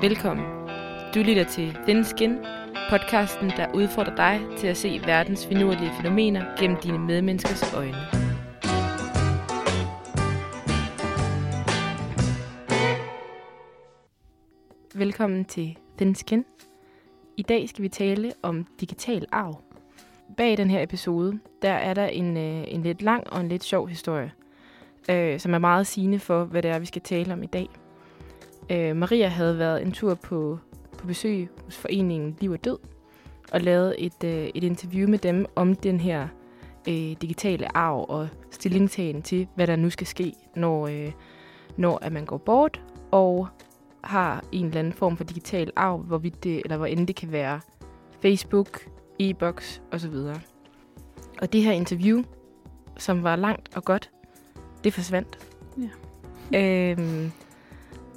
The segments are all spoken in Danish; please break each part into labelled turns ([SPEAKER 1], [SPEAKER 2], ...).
[SPEAKER 1] Velkommen. Du lytter til Thin Skin, podcasten, der udfordrer dig til at se verdens finurlige fænomener gennem dine medmenneskers øjne. Velkommen til Thin Skin. I dag skal vi tale om digital arv. Bag den her episode, der er der en, øh, en lidt lang og en lidt sjov historie, øh, som er meget sigende for, hvad det er, vi skal tale om i dag. Øh, Maria havde været en tur på, på besøg hos foreningen Liv og Død, og lavet et, øh, et interview med dem om den her øh, digitale arv og stillingtagen til, hvad der nu skal ske, når, øh, når at man går bort, og har en eller anden form for digital arv, hvorvidt det, eller hvor end det kan være Facebook, e-boks osv. Og det her interview, som var langt og godt, det forsvandt.
[SPEAKER 2] Ja.
[SPEAKER 1] Øhm,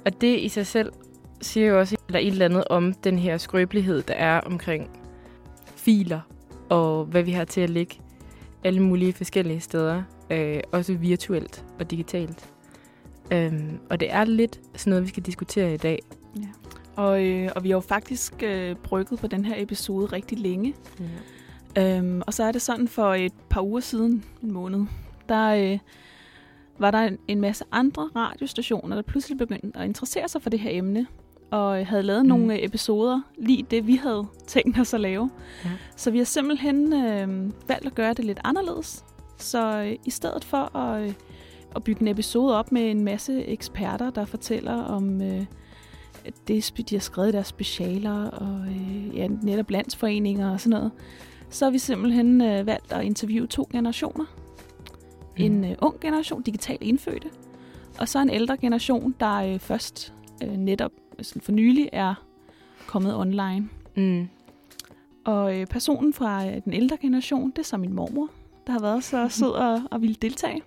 [SPEAKER 1] og det i sig selv siger jo også eller et eller andet om den her skrøbelighed, der er omkring filer, og hvad vi har til at ligge alle mulige forskellige steder, øh, også virtuelt og digitalt. Øhm, og det er lidt sådan noget, vi skal diskutere i dag.
[SPEAKER 2] Ja. Og, øh, og vi har jo faktisk øh, brygget på den her episode rigtig længe.
[SPEAKER 1] Ja.
[SPEAKER 2] Øhm, og så er det sådan for et par uger siden, en måned, der øh, var der en, en masse andre radiostationer, der pludselig begyndte at interessere sig for det her emne. Og havde lavet
[SPEAKER 1] Mm.
[SPEAKER 2] nogle episoder, lige det vi havde tænkt os at lave.
[SPEAKER 1] Ja.
[SPEAKER 2] Så vi har simpelthen øh, valgt at gøre det lidt anderledes. Så øh, i stedet for at, øh, at bygge en episode op med en masse eksperter, der fortæller om øh, det, de har skrevet deres specialer, og øh, ja, netop landsforeninger og sådan noget, så har vi simpelthen øh, valgt at interviewe to generationer. Mm. En øh, ung generation, digitalt indfødte, og så en ældre generation, der øh, først øh, netop sådan for nylig er kommet online.
[SPEAKER 1] Mm.
[SPEAKER 2] Og øh, personen fra øh, den ældre generation, det er så min mormor, der har været så sød og, og ville deltage.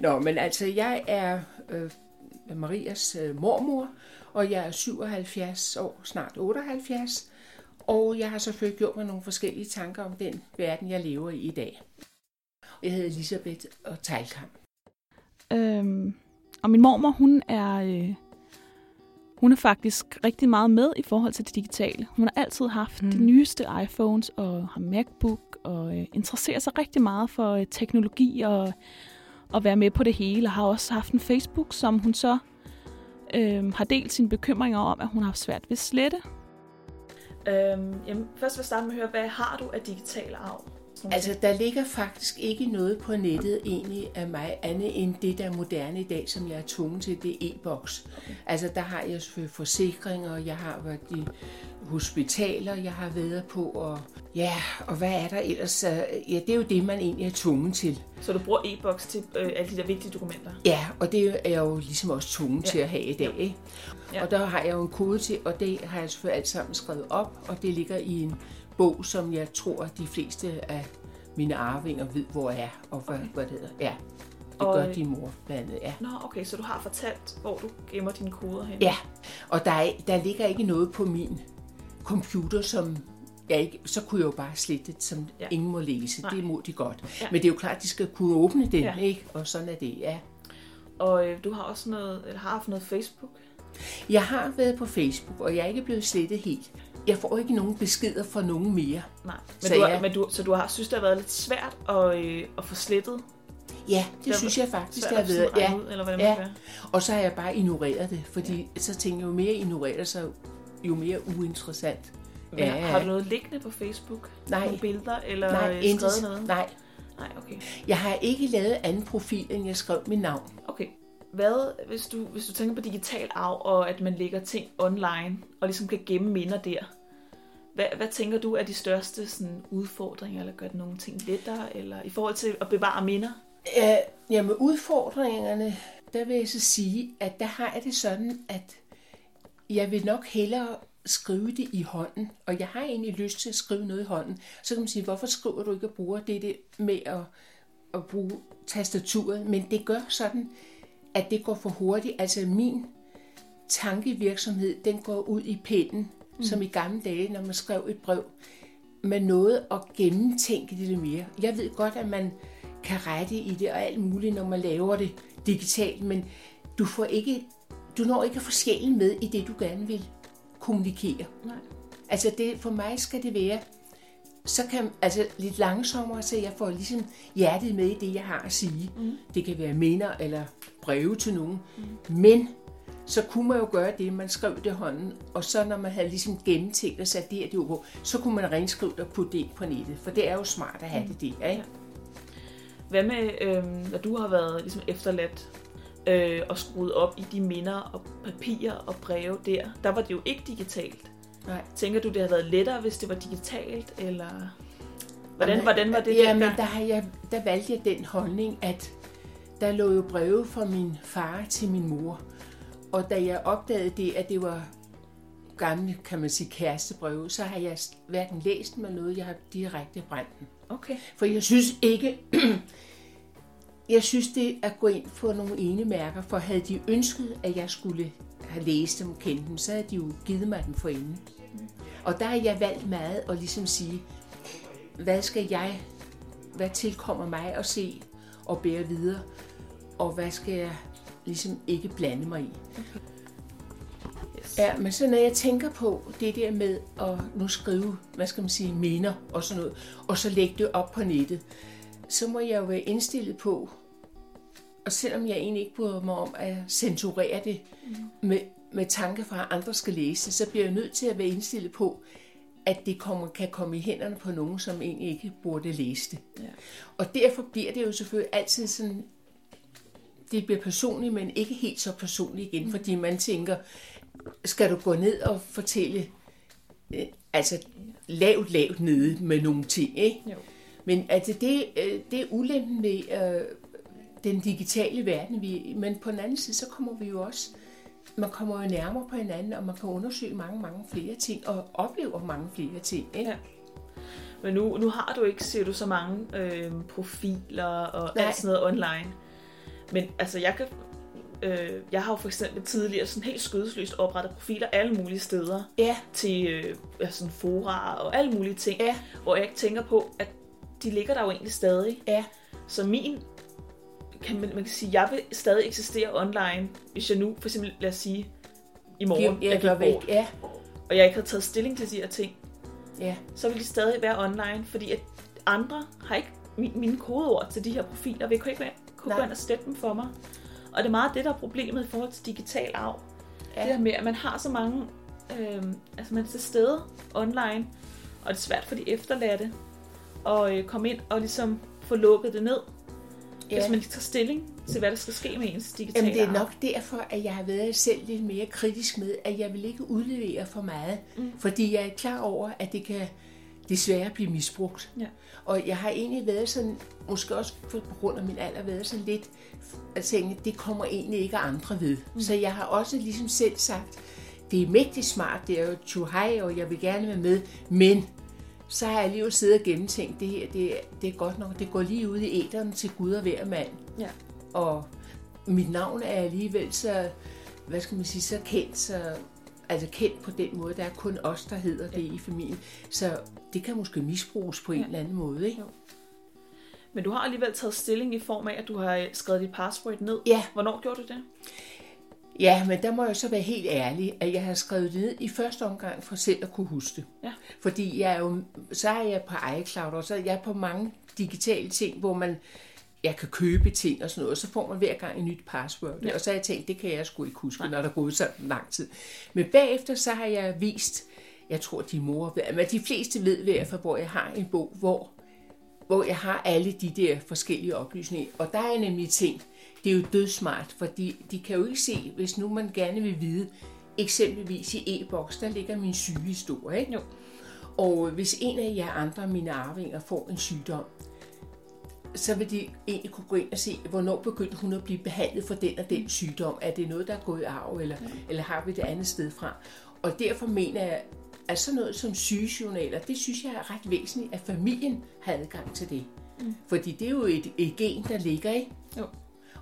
[SPEAKER 3] Nå, men altså, jeg er øh, Marias øh, mormor, og jeg er 77 år, snart 78. Og jeg har selvfølgelig gjort mig nogle forskellige tanker om den verden, jeg lever i i dag. Jeg hedder Elisabeth og Teilkamp.
[SPEAKER 2] Øhm, og min mormor, hun er, øh, hun er faktisk rigtig meget med i forhold til det digitale. Hun har altid haft
[SPEAKER 1] Mm.
[SPEAKER 2] mm. de nyeste iPhones og har MacBook og øh, interesserer sig rigtig meget for øh, teknologi og at være med på det hele. Og har også haft en Facebook, som hun så øh, har delt sine bekymringer om, at hun har haft svært ved at slette. Øhm, jamen, først vil jeg starte med at høre, hvad har du af digital arv?
[SPEAKER 3] Altså, der ligger faktisk ikke noget på nettet egentlig af mig, andet end det, der er moderne i dag, som jeg er tvunget til, det er e-boks. Altså, der har jeg selvfølgelig forsikringer, jeg har været i hospitaler, jeg har været på, og ja, og hvad er der ellers? Ja, det er jo det, man egentlig er tvunget til.
[SPEAKER 2] Så du bruger e-boks til øh, alle de der vigtige dokumenter?
[SPEAKER 3] Ja, og det er jeg jo ligesom også tvunget ja. til at have i dag. Ikke?
[SPEAKER 2] Ja.
[SPEAKER 3] Og der har jeg jo en kode til, og det har jeg selvfølgelig alt sammen skrevet op, og det ligger i en bog, som jeg tror, de fleste af mine arvinger ved, hvor er, og hvad, okay. hvad det hedder. Ja, det
[SPEAKER 2] Og,
[SPEAKER 3] gør
[SPEAKER 2] øh,
[SPEAKER 3] din mor blandt andet, ja.
[SPEAKER 2] Nå, okay, så du har fortalt, hvor du gemmer dine koder hen?
[SPEAKER 3] Ja, og der, er, der ligger ikke noget på min computer, som jeg ikke, så kunne jeg jo bare slette det, som
[SPEAKER 2] Ja.
[SPEAKER 3] ingen må læse.
[SPEAKER 2] Nej.
[SPEAKER 3] Det må de godt.
[SPEAKER 2] Ja.
[SPEAKER 3] Men det er jo klart, at de skal kunne åbne den,
[SPEAKER 2] ja.
[SPEAKER 3] ikke? Og sådan er det, ja.
[SPEAKER 2] Og øh, du har også noget, eller har haft noget Facebook?
[SPEAKER 3] Jeg har været på Facebook, og jeg er ikke blevet slettet helt. Jeg får ikke nogen beskeder fra nogen mere.
[SPEAKER 2] Nej. Men
[SPEAKER 3] Så
[SPEAKER 2] du har,
[SPEAKER 3] jeg-
[SPEAKER 2] men du, så du har synes, det har været lidt svært at, øh, at få slettet?
[SPEAKER 3] Ja, det
[SPEAKER 2] Det er
[SPEAKER 3] synes jeg faktisk, det har været. Ja.
[SPEAKER 2] ud, eller hvordan
[SPEAKER 3] Ja.
[SPEAKER 2] man.
[SPEAKER 3] Og så har jeg bare ignoreret det, fordi ja. så tænker jeg, jo mere jeg ignorerer det, så jo mere uinteressant.
[SPEAKER 2] Men
[SPEAKER 3] Ja.
[SPEAKER 2] Har du noget liggende på Facebook?
[SPEAKER 3] Nej.
[SPEAKER 2] Nogle billeder, eller
[SPEAKER 3] Nej,
[SPEAKER 2] skrevet noget?
[SPEAKER 3] Nej,
[SPEAKER 2] Nej, okay.
[SPEAKER 3] jeg har ikke lavet anden profil, end jeg skrev mit navn.
[SPEAKER 2] Okay. Hvad, hvis du, hvis du tænker på digital arv, og at man lægger ting online, og ligesom kan gemme minder der, hvad, hvad tænker du er de største sådan, udfordringer, eller gør det nogle ting lettere, eller i forhold til at bevare minder?
[SPEAKER 3] Ja, ja, med udfordringerne, der vil jeg så sige, at der har jeg det sådan, at jeg vil nok hellere skrive det i hånden, og jeg har egentlig lyst til at skrive noget i hånden. Så kan man sige, hvorfor skriver du ikke og bruger det, det med at, at bruge tastaturet? Men det gør sådan, at det går for hurtigt. Altså min tankevirksomhed, den går ud i pinden, mm. som i gamle dage, når man skrev et brev. Man nåede at gennemtænke det lidt mere. Jeg ved godt, at man kan rette i det og alt muligt, når man laver det digitalt, men du får ikke, du når ikke at få sjælen med i det, du gerne vil. kommunikere.
[SPEAKER 4] Nej.
[SPEAKER 3] Altså det, for mig skal det være, så kan, altså lidt langsommere, så jeg får ligesom hjertet med i det, jeg har at sige. Mm. Det kan være minder eller breve til nogen. Mm. Men så kunne man jo gøre det, man skrev det hånden, og så når man havde ligesom gennemtænkt og sat det her det på, så kunne man renskrive det og putte det ind på nettet, for det er jo smart at have mm. det der, ikke?
[SPEAKER 2] Hvad med, øh, når du har været ligesom efterladt øh, og skruet op i de minder og papirer og breve der, der var det jo ikke digitalt.
[SPEAKER 3] Nej.
[SPEAKER 2] Tænker du, det havde været lettere, hvis det var digitalt, eller hvordan, hvordan var det
[SPEAKER 3] Ja, men der, har jeg, der valgte jeg den holdning, at der lå jo breve fra min far til min mor. Og da jeg opdagede det, at det var gamle, kan man sige, kærestebreve, så har jeg hverken læst dem eller noget, jeg har direkte brændt dem.
[SPEAKER 2] Okay.
[SPEAKER 3] For jeg synes ikke, jeg synes det at gå ind på nogle ene mærker, for havde de ønsket, at jeg skulle have læst dem og kendt dem, så havde de jo givet mig dem for inden. Og der har jeg valgt meget at ligesom sige, hvad skal jeg, hvad tilkommer mig at se og bære videre, og hvad skal jeg ligesom ikke blande mig i.
[SPEAKER 2] Yes.
[SPEAKER 3] Ja, men så når jeg tænker på det der med at nu skrive, hvad skal man sige, minder og sådan noget, og så lægge det op på nettet, så må jeg jo være indstillet på, og selvom jeg egentlig ikke bryder mig om at censurere det mm. med, med tanke fra, at andre skal læse så bliver jeg nødt til at være indstillet på, at det kommer, kan komme i hænderne på nogen, som egentlig ikke burde læse det.
[SPEAKER 2] Ja.
[SPEAKER 3] Og derfor bliver det jo selvfølgelig altid sådan, det bliver personligt, men ikke helt så personligt igen, fordi man tænker, skal du gå ned og fortælle, øh, altså lavt, lavt nede med nogle ting, ikke?
[SPEAKER 2] Jo.
[SPEAKER 3] Men altså det, øh, det er ulempen ved øh, den digitale verden, vi, men på den anden side, så kommer vi jo også, man kommer jo nærmere på hinanden, og man kan undersøge mange, mange flere ting, og oplever mange flere ting, ikke?
[SPEAKER 2] Ja. Men nu, nu har du ikke, siger du, så mange øh, profiler og
[SPEAKER 3] Nej.
[SPEAKER 2] alt sådan noget online. Men altså, jeg kan... Øh, jeg har jo for eksempel tidligere sådan helt skødesløst oprettet profiler alle mulige steder.
[SPEAKER 3] Ja,
[SPEAKER 2] Til øh, ja, sådan fora og alle mulige ting.
[SPEAKER 3] ja,
[SPEAKER 2] Hvor jeg ikke tænker på, at de ligger der jo egentlig stadig.
[SPEAKER 3] ja,
[SPEAKER 2] Så min... Kan man, man kan sige, jeg vil stadig eksistere online, hvis jeg nu, for eksempel, lad os sige, i morgen,
[SPEAKER 3] jeg, jeg
[SPEAKER 2] gik
[SPEAKER 3] væk, ja,
[SPEAKER 2] og jeg ikke havde taget stilling til de her ting,
[SPEAKER 3] ja,
[SPEAKER 2] så vil de stadig være online, fordi at andre har ikke min, mine kodeord til de her profiler, vil ikke være, kunne
[SPEAKER 3] Nej.
[SPEAKER 2] gå ind og slette dem for mig. Og det er meget det, der er problemet i forhold til digital arv. Ja. Det her med, at man har så mange, øh, altså man er til stede online, og det er svært for de efterladte at øh, komme ind og ligesom få lukket det ned, ja. hvis man ikke tager stilling til, hvad der skal ske med ens digitale
[SPEAKER 3] Jamen, det er nok derfor, at jeg har været selv lidt mere kritisk med, at jeg vil ikke udlevere for meget, mm. fordi jeg er klar over, at det kan desværre blive misbrugt.
[SPEAKER 2] Ja.
[SPEAKER 3] Og jeg har egentlig været sådan, måske også på grund af min alder, været sådan lidt at tænke, det kommer egentlig ikke andre ved. Mm. Så jeg har også ligesom selv sagt, det er mægtig smart, det er jo high, og jeg vil gerne være med, men så har jeg alligevel siddet og gennemtænkt, det her, det, det er godt nok, det går lige ud i æderen til Gud og hver mand.
[SPEAKER 2] Ja.
[SPEAKER 3] Og mit navn er alligevel så, hvad skal man sige, så kendt, så, altså kendt på den måde. Der er kun os, der hedder det i familien. Så det kan måske misbruges på en
[SPEAKER 2] Ja.
[SPEAKER 3] eller anden måde, ikke?
[SPEAKER 2] Jo. Men du har alligevel taget stilling i form af, at du har øh, skrevet dit password ned.
[SPEAKER 3] Ja.
[SPEAKER 2] Hvornår gjorde du det?
[SPEAKER 3] Ja, men der må jeg så være helt ærlig, at jeg har skrevet det ned i første omgang for selv at kunne huske det.
[SPEAKER 2] Ja.
[SPEAKER 3] Fordi jeg er jo, så er jeg på iCloud, og så er jeg på mange digitale ting, hvor man jeg kan købe ting og sådan noget, og så får man hver gang et nyt password.
[SPEAKER 2] Ja.
[SPEAKER 3] Og så har jeg tænkt, det kan jeg sgu ikke huske, Nej. når der er gået så lang tid. Men bagefter så har jeg vist, jeg tror de mor, ved- men de fleste ved i hvert fald, hvor jeg har en bog, hvor, hvor jeg har alle de der forskellige oplysninger. Og der er nemlig ting, det er jo dødsmart, for de, de kan jo ikke se, hvis nu man gerne vil vide, eksempelvis i e-boks, der ligger min sygehistorie, ikke?
[SPEAKER 2] Jo.
[SPEAKER 3] Og hvis en af jer andre mine arvinger får en sygdom, så vil de egentlig kunne gå ind og se, hvornår begyndte hun at blive behandlet for den og den sygdom. Er det noget, der er gået i arv, eller, ja. eller har vi det andet sted fra? Og derfor mener jeg, at sådan noget som sygejournaler, det synes jeg er ret væsentligt, at familien har adgang til det. Mm. Fordi det er jo et, et gen, der ligger, ikke?
[SPEAKER 2] Jo.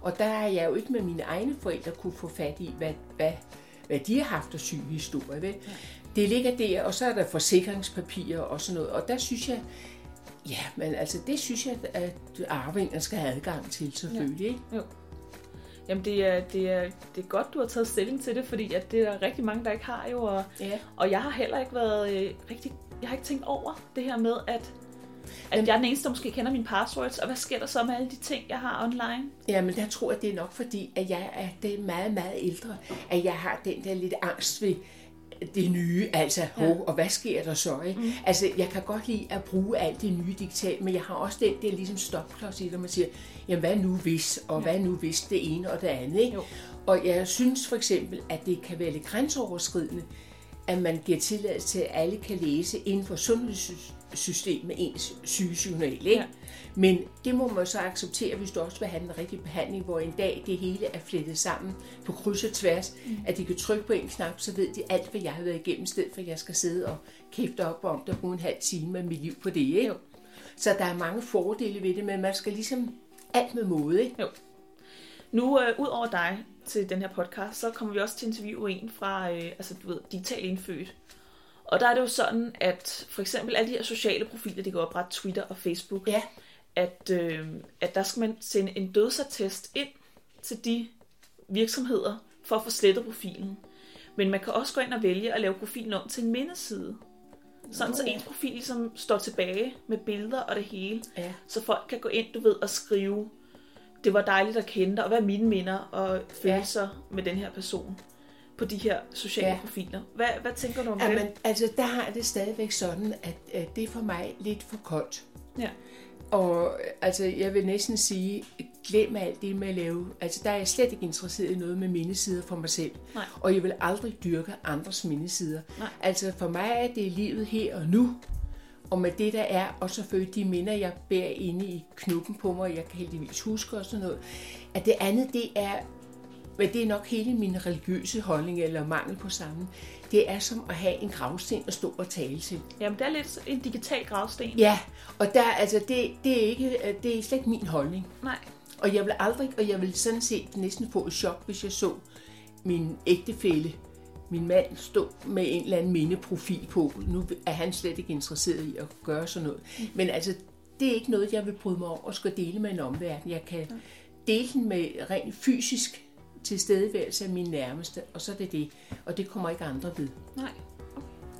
[SPEAKER 3] Og der har jeg jo ikke med mine egne forældre kunne få fat i, hvad, hvad, hvad de har haft af sygehistorie. Vel? Ja. Det ligger der, og så er der forsikringspapirer og sådan noget. Og der synes jeg, ja, men altså det synes jeg, at arvingerne skal have adgang til selvfølgelig. Ikke?
[SPEAKER 5] Jamen, det er, det, er, det er godt, du har taget stilling til det, fordi at det er der rigtig mange, der ikke har jo. Og,
[SPEAKER 3] Ja.
[SPEAKER 5] og jeg har heller ikke været øh, rigtig... Jeg har ikke tænkt over det her med, at, at
[SPEAKER 3] Jamen-
[SPEAKER 5] jeg er den eneste, der måske kender mine passwords, og hvad sker der så med alle de ting, jeg har online?
[SPEAKER 3] Jamen, der tror jeg, det er nok fordi, at jeg er det er meget, meget ældre, at jeg har den der lidt angst ved det nye, altså, ja. og hvad sker der så, ikke? Mm. Altså, jeg kan godt lide at bruge alt det nye digitalt, men jeg har også den der ligesom stopklods i, når man siger, jamen, hvad nu hvis, og ja. hvad nu hvis det ene og det andet, ikke?
[SPEAKER 5] Jo.
[SPEAKER 3] Og jeg synes for eksempel, at det kan være lidt grænseoverskridende, at man giver tilladelse til, at alle kan læse inden for sundhedssystemet ens sygejournal. Ikke?
[SPEAKER 5] Ja.
[SPEAKER 3] Men det må man så acceptere, hvis du også vil have den rigtige behandling, hvor en dag det hele er flettet sammen på kryds og tværs, mm. at de kan trykke på en knap, så ved de alt, hvad jeg har været igennem, i stedet for at jeg skal sidde og kæfte op om det og bruge en halv time af mit liv på det. Ikke?
[SPEAKER 5] Jo.
[SPEAKER 3] Så der er mange fordele ved det, men man skal ligesom alt med måde. Ikke?
[SPEAKER 5] Nu, øh, ud over dig til den her podcast, så kommer vi også til at interviewe en fra, øh, altså du ved, digital indfødt. Og der er det jo sådan, at for eksempel alle de her sociale profiler, de kan oprette Twitter og Facebook,
[SPEAKER 3] Ja.
[SPEAKER 5] At, øh, at der skal man sende en dødsattest ind til de virksomheder for at få slettet profilen. Men man kan også gå ind og vælge at lave profilen om til en mindeside. Sådan så ens profil ligesom står tilbage med billeder og det hele.
[SPEAKER 3] Ja.
[SPEAKER 5] Så folk kan gå ind, du ved, og skrive, det var dejligt at kende dig, og hvad er mine minder og følelser ja. med den her person på de her sociale ja. Profiler. Hvad, hvad tænker du om det?
[SPEAKER 3] Jamen, altså, der har det stadigvæk sådan, at, at det er for mig lidt for koldt.
[SPEAKER 5] Ja.
[SPEAKER 3] Og altså, jeg vil næsten sige, glem alt det med at lave. Altså, der er jeg slet ikke interesseret i noget med mindesider for mig selv.
[SPEAKER 5] Nej.
[SPEAKER 3] Og jeg vil aldrig dyrke andres mindesider.
[SPEAKER 5] Nej.
[SPEAKER 3] Altså, for mig er det livet her og nu. Og med det, der er, og selvfølgelig de minder, jeg bærer inde i knuppen på mig, jeg kan heldigvis huske og sådan noget. At det andet, det er, men det er nok hele min religiøse holdning, eller mangel på samme. Det er som at have en gravsten at stå og tale til.
[SPEAKER 5] Jamen, det er lidt en digital gravsten.
[SPEAKER 3] Ja, og der, altså, det, det, er ikke, det er slet ikke min holdning.
[SPEAKER 5] Nej.
[SPEAKER 3] Og jeg vil aldrig, og jeg vil sådan set næsten få et chok, hvis jeg så min ægtefælle, min mand, stå med en eller anden mindeprofil på. Nu er han slet ikke interesseret i at gøre sådan noget. Men altså, det er ikke noget, jeg vil bryde mig om at skal dele med en omverden. Jeg kan dele den med rent fysisk tilstedeværelse af min nærmeste, og så er det det. Og det kommer ikke andre ved.
[SPEAKER 5] Nej.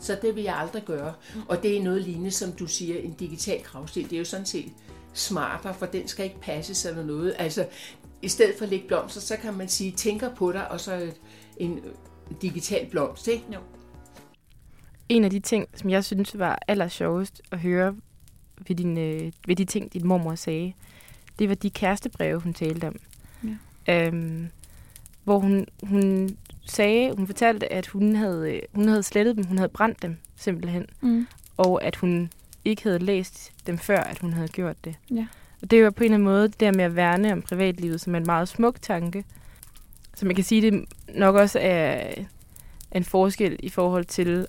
[SPEAKER 3] Så det vil jeg aldrig gøre. Og det er noget lignende, som du siger, en digital gravsten. Det er jo sådan set smartere, for den skal ikke passes eller noget. Altså, i stedet for at lægge blomster, så kan man sige, tænker på dig, og så en øh, digital blomst, ikke?
[SPEAKER 5] Jo.
[SPEAKER 1] En af de ting, som jeg synes var aller sjovest at høre ved, din, øh, ved de ting, din mormor sagde, det var de kærestebreve, hun talte om. Ja. Øhm, hvor hun, hun sagde, hun fortalte, at hun havde, øh, hun havde slettet dem, hun havde brændt dem simpelthen,
[SPEAKER 2] Mm.
[SPEAKER 1] og at hun ikke havde læst dem før, at hun havde gjort det.
[SPEAKER 2] Ja.
[SPEAKER 1] Og det var på en eller anden måde det der med at værne om privatlivet, som en meget smuk tanke. Så man kan sige, det nok også er en forskel i forhold til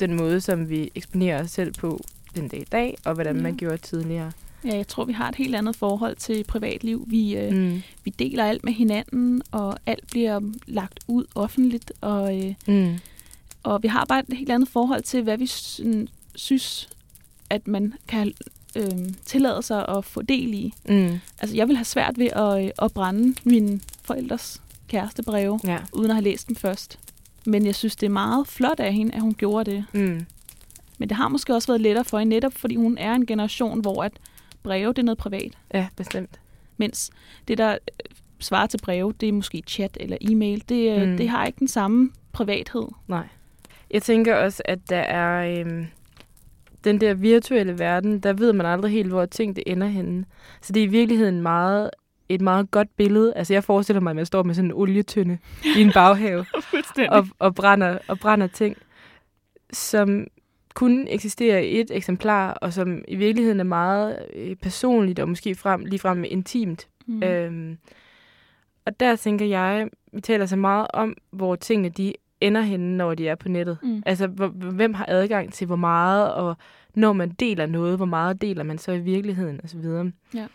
[SPEAKER 1] den måde, som vi eksponerer os selv på den dag i dag, og hvordan
[SPEAKER 2] Ja.
[SPEAKER 1] man gjorde tidligere.
[SPEAKER 2] Ja, jeg tror, vi har et helt andet forhold til privatliv. Vi, øh,
[SPEAKER 1] Mm.
[SPEAKER 2] vi deler alt med hinanden, og alt bliver lagt ud offentligt, og, øh,
[SPEAKER 1] Mm.
[SPEAKER 2] og vi har bare et helt andet forhold til, hvad vi sådan, synes, at man kan øh, tillade sig at få del i.
[SPEAKER 1] Mm.
[SPEAKER 2] Altså, jeg vil have svært ved at, øh, at brænde mine forældres kærestebreve,
[SPEAKER 1] Ja.
[SPEAKER 2] uden at have læst dem først. Men jeg synes, det er meget flot af hende, at hun gjorde det.
[SPEAKER 1] Mm.
[SPEAKER 2] Men det har måske også været lettere for hende, netop fordi hun er en generation, hvor at breve det er noget privat.
[SPEAKER 1] Ja, bestemt.
[SPEAKER 2] Mens det, der øh, svarer til breve, det er måske chat eller e-mail. Det,
[SPEAKER 1] Mm.
[SPEAKER 2] mm. det har ikke den samme privathed.
[SPEAKER 1] Nej. Jeg tænker også, at der er øhm, den der virtuelle verden, der ved man aldrig helt, hvor ting det ender henne. Så det er i virkeligheden meget, et meget godt billede. Altså jeg forestiller mig, at man står med sådan en olietønde i en baghave og, og, brænder, og brænder ting, som kun eksisterer i et eksemplar, og som i virkeligheden er meget øh, personligt og måske frem, ligefrem intimt.
[SPEAKER 2] Mm.
[SPEAKER 1] Øhm, og der tænker jeg, vi taler så meget om, hvor tingene de ender henne, når de er på nettet.
[SPEAKER 2] Mm.
[SPEAKER 1] Altså, hvor, hvem har adgang til hvor meget, og når man deler noget, hvor meget deler man så i virkeligheden, osv.
[SPEAKER 2] Ja.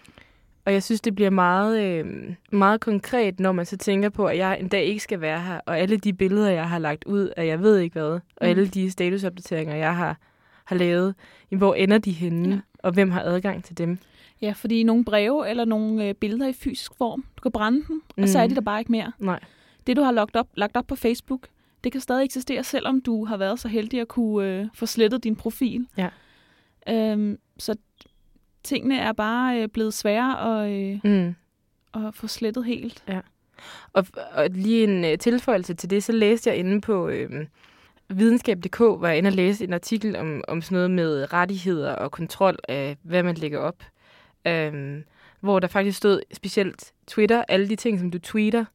[SPEAKER 1] Og jeg synes, det bliver meget, øh, meget konkret, når man så tænker på, at jeg en dag ikke skal være her, og alle de billeder, jeg har lagt ud, af jeg ved ikke hvad, og
[SPEAKER 2] Mm.
[SPEAKER 1] alle de statusopdateringer, jeg har, har lavet, hvor ender de henne,
[SPEAKER 2] Ja.
[SPEAKER 1] og hvem har adgang til dem.
[SPEAKER 2] Ja, fordi nogle breve eller nogle øh, billeder i fysisk form, du kan brænde dem, mm. og så er de
[SPEAKER 1] Mhm.
[SPEAKER 2] der bare ikke mere.
[SPEAKER 1] Nej.
[SPEAKER 2] Det, du har lagt op, lagt op på Facebook, det kan stadig eksistere, selvom du har været så heldig at kunne øh, få slettet din profil.
[SPEAKER 1] Ja.
[SPEAKER 2] Øhm, så tingene er bare øh, blevet svære at, øh,
[SPEAKER 1] Mm.
[SPEAKER 2] at få slettet helt.
[SPEAKER 1] Og, og lige en uh, tilføjelse til det, så læste jeg inde på øh, videnskab.dk, var jeg inde og læse en artikel om, om sådan noget med rettigheder og kontrol af, hvad man lægger op. Um, hvor der faktisk stod specielt Twitter, alle de ting, som du tweeter,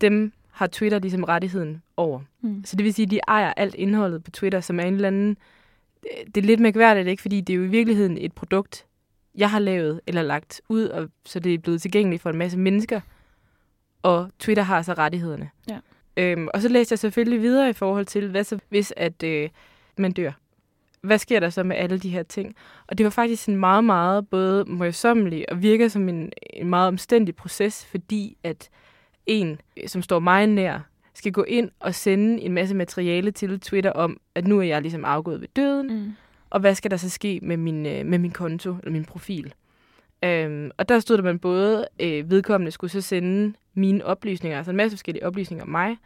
[SPEAKER 1] dem har Twitter ligesom rettigheden over.
[SPEAKER 2] Mm.
[SPEAKER 1] Så det vil sige, at de ejer alt indholdet på Twitter, som er en eller anden... Det er lidt mærkværdigt, ikke? Fordi det er jo i virkeligheden et produkt, jeg har lavet eller lagt ud, og så det er blevet tilgængeligt for en masse mennesker, og Twitter har så rettighederne.
[SPEAKER 2] Ja.
[SPEAKER 1] Øhm, og så læste jeg selvfølgelig videre i forhold til, hvad så hvis at øh, man dør? Hvad sker der så med alle de her ting? Og det var faktisk en meget, meget både møjsommelig og virker som en, en meget omstændig proces, fordi at en, som står mig nær, skal gå ind og sende en masse materiale til Twitter om, at nu er jeg ligesom afgået ved døden,
[SPEAKER 2] Mm.
[SPEAKER 1] Og hvad skal der så ske med min, øh, med min konto eller min profil? Øhm, og der stod der, man både øh, vedkommende skulle så sende mine oplysninger, altså en masse forskellige oplysninger om mig,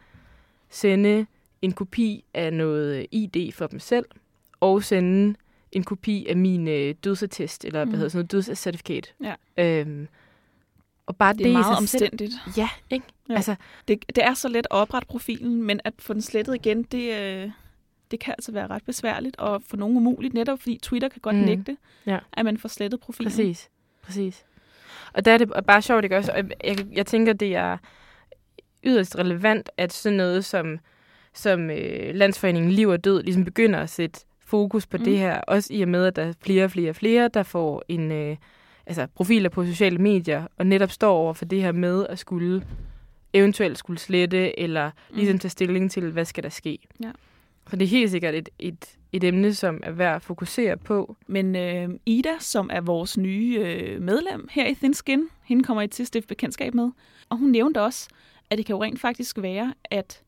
[SPEAKER 1] sende en kopi af noget ID for dem selv, og sende en kopi af min øh, dødsattest, eller
[SPEAKER 2] Mm.
[SPEAKER 1] hvad hedder sådan noget, dødscertifikat.
[SPEAKER 2] Ja.
[SPEAKER 1] Øhm, og bare det,
[SPEAKER 2] Det er meget
[SPEAKER 1] sig selv-
[SPEAKER 2] omstændigt.
[SPEAKER 1] Ja, ikke?
[SPEAKER 2] Ja.
[SPEAKER 1] Altså,
[SPEAKER 2] Det, det er så let at oprette profilen, men at få den slettet igen, det, øh, det kan altså være ret besværligt, og for nogen umuligt, netop fordi Twitter kan godt mm. Nægte,
[SPEAKER 1] Ja.
[SPEAKER 2] at man får slettet profilen.
[SPEAKER 1] Præcis. Præcis. Og der er det bare sjovt, ikke også? Og jeg, jeg tænker, det er yderst relevant, at sådan noget som, som øh, Landsforeningen Liv og Død ligesom begynder at sætte fokus på
[SPEAKER 2] Mm.
[SPEAKER 1] mm. det her. Også i og med, at der er flere og flere og flere, der får en, øh, altså profiler på sociale medier, og netop står over for det her med at skulle eventuelt skulle slette, eller ligesom
[SPEAKER 2] Mm.
[SPEAKER 1] tage stilling til, hvad skal der ske.
[SPEAKER 2] Ja.
[SPEAKER 1] Så det er helt sikkert et, et, et emne, som er værd at fokusere på.
[SPEAKER 2] Men øh, Ida, som er vores nye øh, medlem her i Thin Skin, hende kommer I til at stifte bekendtskab med. Og hun nævnte også, at det kan jo rent faktisk være, at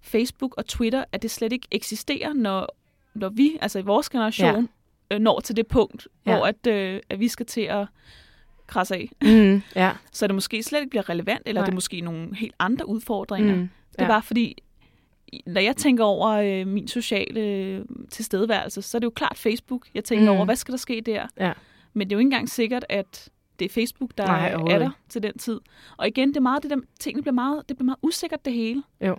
[SPEAKER 2] Facebook og Twitter, at det slet ikke eksisterer, når, når vi, altså i vores generation, ja. øh, når til det punkt, ja.
[SPEAKER 1] Ja.
[SPEAKER 2] hvor at, øh, at vi skal til at krasse af.
[SPEAKER 1] Mm, ja.
[SPEAKER 2] Så det måske slet ikke bliver relevant, eller
[SPEAKER 1] Nej.
[SPEAKER 2] det er måske nogle helt andre udfordringer. Mm.
[SPEAKER 1] Mm,
[SPEAKER 2] Det er bare fordi, når jeg tænker over øh, min sociale øh, tilstedeværelse, så er det jo klart Facebook. Jeg tænker mm. Over, hvad skal der ske der?
[SPEAKER 1] Ja.
[SPEAKER 2] Men det er jo ikke engang sikkert, at det er Facebook, der
[SPEAKER 1] Nej,
[SPEAKER 2] er der til den tid. Og igen, det er meget det der, tingene bliver meget, det bliver meget usikkert det hele.
[SPEAKER 1] Jo.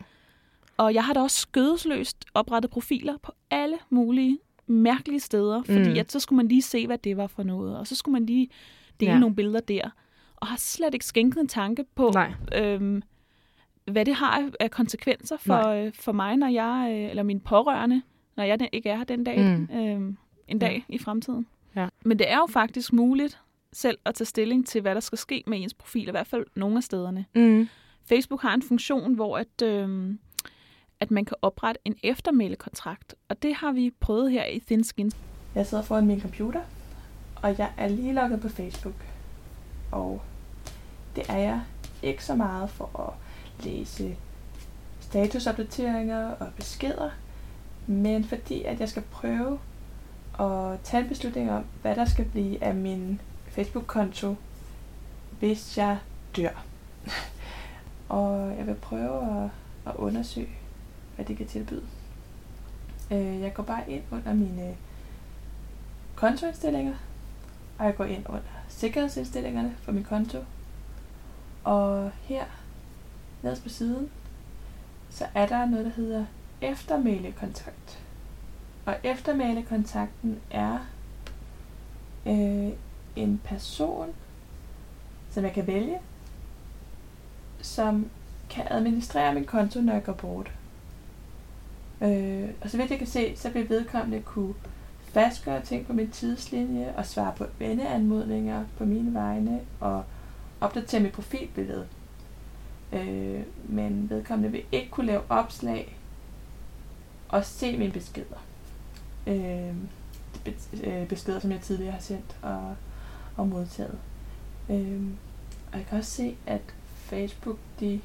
[SPEAKER 2] Og jeg har da også skødesløst oprettet profiler på alle mulige mærkelige steder, fordi
[SPEAKER 1] Mm.
[SPEAKER 2] at så skulle man lige se, hvad det var for noget, og så skulle man lige dele. Ja. nogle billeder der. Og har slet ikke skænket en tanke på,
[SPEAKER 1] Nej.
[SPEAKER 2] øhm, hvad det har af- konsekvenser for, øh, for mig, når jeg, øh, eller mine pårørende, når jeg ikke er her den dag, mm. Øhm, en dag i fremtiden.
[SPEAKER 1] Ja.
[SPEAKER 2] Men det er jo faktisk muligt selv at tage stilling til, hvad der skal ske med ens profil, i hvert fald nogle af stederne.
[SPEAKER 1] Mm.
[SPEAKER 2] Facebook har en funktion, hvor at, øhm, at man kan oprette en eftermælekontrakt, og det har vi prøvet her i Thin Skin.
[SPEAKER 6] Jeg sidder foran min computer, og jeg er lige logget på Facebook. Og det er jeg ikke så meget for at læse statusopdateringer og beskeder, men fordi at jeg skal prøve at tage en beslutning om, hvad der skal blive af min Facebook-konto, hvis jeg dør. og jeg vil prøve at, at undersøge, hvad det kan tilbyde. Øh, jeg går bare ind under mine kontoindstillinger, og jeg går ind under sikkerhedsindstillingerne for min konto. Og her, nederst på siden, så er der noget, der hedder eftermælekontakt. Og eftermælekontakten er øh, en person, som jeg kan vælge, som kan administrere min konto, når jeg går bort. Øh, og så vidt jeg kan se, så vil vedkommende kunne fastgøre ting på min tidslinje og svare på venneanmodninger på mine vegne og opdatere mit profilbillede. Øh, men vedkommende vil ikke kunne lave opslag og se mine beskeder. Øh, øh, beskeder, som jeg tidligere har sendt og, og modtaget. Øh, og jeg kan også se, at Facebook de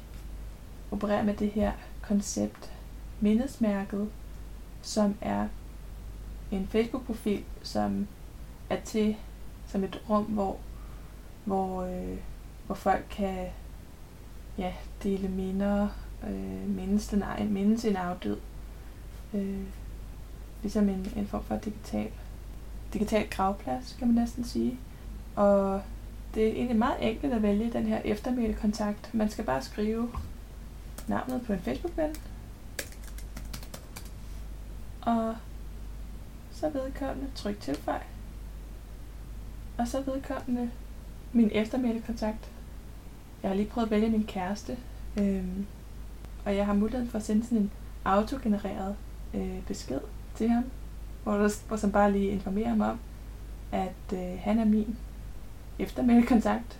[SPEAKER 6] opererer med det her koncept mindesmærket, som er en Facebook-profil, som er til som et rum, hvor, hvor, øh, hvor folk kan ja, dele minder, øh, mindes, den, egen- mindes en afdød. Øh, ligesom en, en form for digital, digital gravplads, kan man næsten sige. Og det er egentlig meget enkelt at vælge den her eftermælekontakt. Man skal bare skrive navnet på en Facebook-ven. Og så vedkommende tryk tilføj. Og så vedkommende min eftermælekontakt. Jeg har lige prøvet at vælge min kæreste. øh, og jeg har muligheden for at sende sådan en autogenereret øh, besked til ham. Hvor, der, hvor som bare lige informerer ham om, at øh, han er min eftermælekontakt.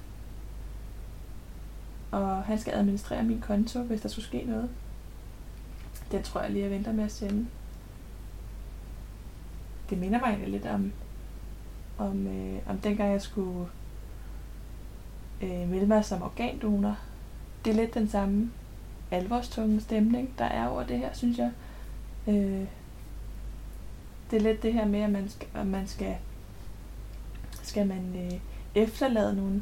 [SPEAKER 6] Og han skal administrere min konto, hvis der skulle ske noget. Den tror jeg lige, jeg venter med at sende. Det minder mig egentlig lidt om, om, øh, om dengang jeg skulle øh, melde mig som organdonor. Det er lidt den samme alvorstunge stemning, der er over det her, synes jeg. Øh, det er lidt det her med, at man skal, at man skal, skal man øh, efterlade nogle,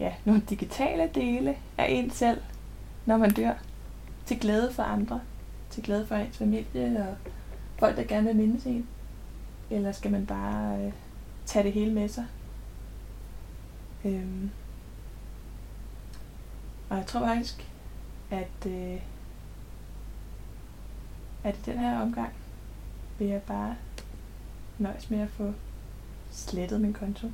[SPEAKER 6] ja, nogle digitale dele af en selv, når man dør, til glæde for andre, til glæde for ens familie og folk, der gerne vil mindes en. Eller skal man bare øh, tage det hele med sig? Øhm. Og jeg tror faktisk, at, øh, at i den her omgang vil jeg bare nøjes med at få slettet min konto.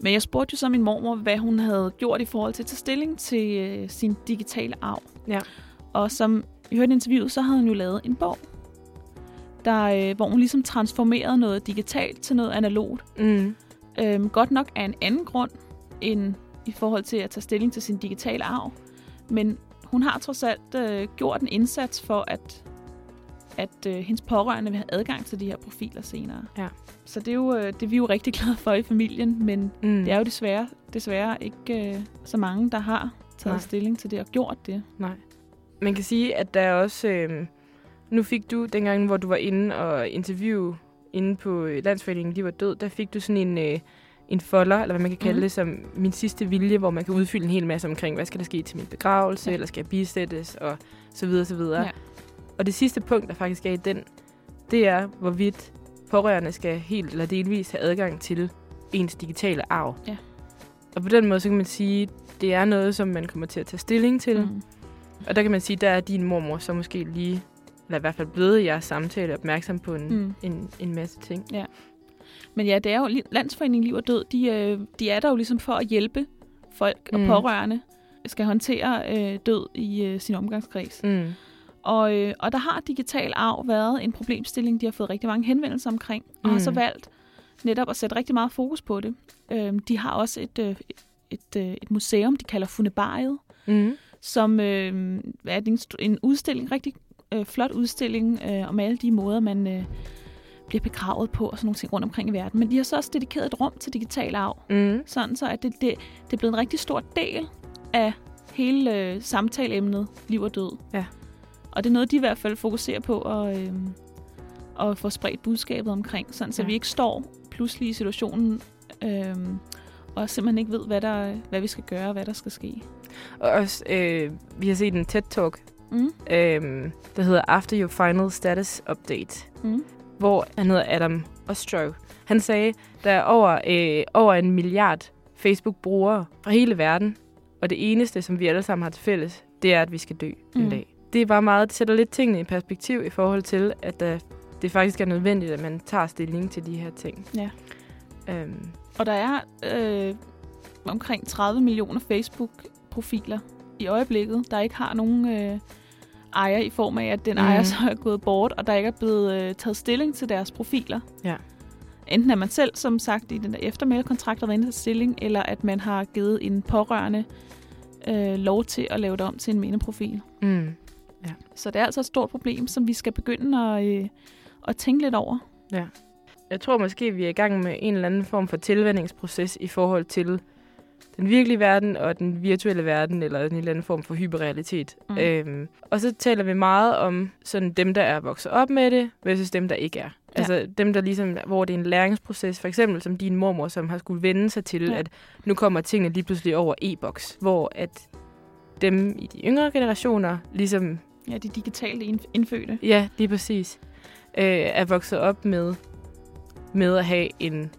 [SPEAKER 2] Men jeg spurgte jo så min mormor, hvad hun havde gjort i forhold til at tage stilling til øh, sin digitale arv.
[SPEAKER 1] Ja.
[SPEAKER 2] Og som I hørte i interviewet, så havde hun jo lavet en bog, der, øh, hvor hun ligesom transformerede noget digitalt til noget analogt.
[SPEAKER 1] Mm.
[SPEAKER 2] Øhm, godt nok af en anden grund end i forhold til at tage stilling til sin digitale arv. Men hun har trods alt øh, gjort en indsats for, at, at øh, hendes pårørende vil have adgang til de her profiler senere.
[SPEAKER 1] Ja.
[SPEAKER 2] Så det er, jo, øh, det er vi jo rigtig glade for i familien, men
[SPEAKER 1] Mm.
[SPEAKER 2] det er jo desværre, desværre ikke øh, så mange, der har taget
[SPEAKER 1] Nej.
[SPEAKER 2] Stilling til det og gjort det.
[SPEAKER 1] Nej. Man kan sige, at der er også... Øh, nu fik du, dengang hvor du var inde og interviewe inde på øh, Landsforeningen Liv og Død, der fik du sådan en, øh, en folder, eller hvad man kan kalde
[SPEAKER 2] Mhm.
[SPEAKER 1] det, som min sidste vilje, hvor man kan udfylde en hel masse omkring, hvad skal der ske til min begravelse,
[SPEAKER 2] Ja.
[SPEAKER 1] eller skal jeg bisættes, og så videre, så videre.
[SPEAKER 2] Ja.
[SPEAKER 1] Og det sidste punkt, der faktisk er i den, det er, hvorvidt pårørende skal helt eller delvis have adgang til ens digitale arv.
[SPEAKER 2] Ja.
[SPEAKER 1] Og på den måde, så kan man sige, det er noget, som man kommer til at tage stilling til.
[SPEAKER 2] Mm.
[SPEAKER 1] Og der kan man sige, der er din mormor så måske lige, eller i hvert fald blevet i jeres samtale, opmærksom på en, mm.
[SPEAKER 2] Mm.
[SPEAKER 1] en, en masse ting.
[SPEAKER 2] Men ja, det er jo Landsforeningen Liv og Død, de, øh, de er der jo ligesom for at hjælpe folk og
[SPEAKER 1] Mm.
[SPEAKER 2] pårørende skal håndtere øh, død i øh, sin omgangskreds.
[SPEAKER 1] Mm.
[SPEAKER 2] Og, øh, og der har digital arv været en problemstilling, de har fået rigtig mange henvendelser omkring, og har så
[SPEAKER 1] Mm.
[SPEAKER 2] valgt netop at sætte rigtig meget fokus på det. Øhm, de har også et, øh, et, øh, et museum, de kalder Funebariet,
[SPEAKER 1] Mm.
[SPEAKER 2] som øh, er en, en udstilling, rigtig øh, flot udstilling øh, om alle de måder, man øh, bliver begravet på og sådan nogle ting rundt omkring i verden. Men de har så også dedikeret et rum til digital arv,
[SPEAKER 1] Mm.
[SPEAKER 2] sådan så at det, det, det er blevet en rigtig stor del af hele øh, samtaleemnet liv og død.
[SPEAKER 1] Ja.
[SPEAKER 2] Og det er noget, de i hvert fald fokuserer på at, øh, at få spredt budskabet omkring, sådan så
[SPEAKER 1] Ja.
[SPEAKER 2] vi ikke står pludselig i situationen øh, og simpelthen ikke ved, hvad, der, hvad vi skal gøre og hvad der skal ske.
[SPEAKER 1] Og også, øh, vi har set en TED-talk,
[SPEAKER 2] Mm.
[SPEAKER 1] øh, der hedder After Your Final Status Update,
[SPEAKER 2] Mm.
[SPEAKER 1] Hvor han hedder Adam Ostrow. Han sagde, der er over, øh, over en milliard Facebook-brugere fra hele verden, og det eneste, som vi alle sammen har til fælles, det er, at vi skal dø mm. en dag. Det er bare meget, det sætter lidt tingene i perspektiv i forhold til, at der, det faktisk er nødvendigt, at man tager stilling til de her ting.
[SPEAKER 2] Ja.
[SPEAKER 1] Øhm,
[SPEAKER 2] Og der er øh, omkring 30 millioner Facebook-profiler i øjeblikket, der ikke har nogen øh, ejer i form af, at den
[SPEAKER 1] Mhm.
[SPEAKER 2] ejer så er gået bort, og der ikke er blevet øh, taget stilling til deres profiler.
[SPEAKER 1] Ja.
[SPEAKER 2] Enten er man selv, som sagt, i den der eftermælekontrakt har været stilling, eller at man har givet en pårørende øh, lov til at lave det om til en mindeprofil.
[SPEAKER 1] mm.
[SPEAKER 2] Så det er altså et stort problem, som vi skal begynde at, øh, at tænke lidt over.
[SPEAKER 1] Jeg tror måske, vi er i gang med en eller anden form for tilvændingsproces i forhold til den virkelige verden og den virtuelle verden, eller en eller anden form for hyperrealitet.
[SPEAKER 2] Mm.
[SPEAKER 1] Øhm, og så taler vi meget om sådan dem, der er vokset op med det, versus dem, der ikke er. Ja. Altså dem, der ligesom, hvor det er en læringsproces, for eksempel som din mormor, som har skulle vende sig til,
[SPEAKER 2] Ja.
[SPEAKER 1] at nu kommer tingene lige pludselig over e-boks, hvor at dem i de yngre generationer ligesom
[SPEAKER 2] Ja, de digitalt ind- indfødte.
[SPEAKER 1] Ja, lige præcis. Øh, er vokset op med, med at have en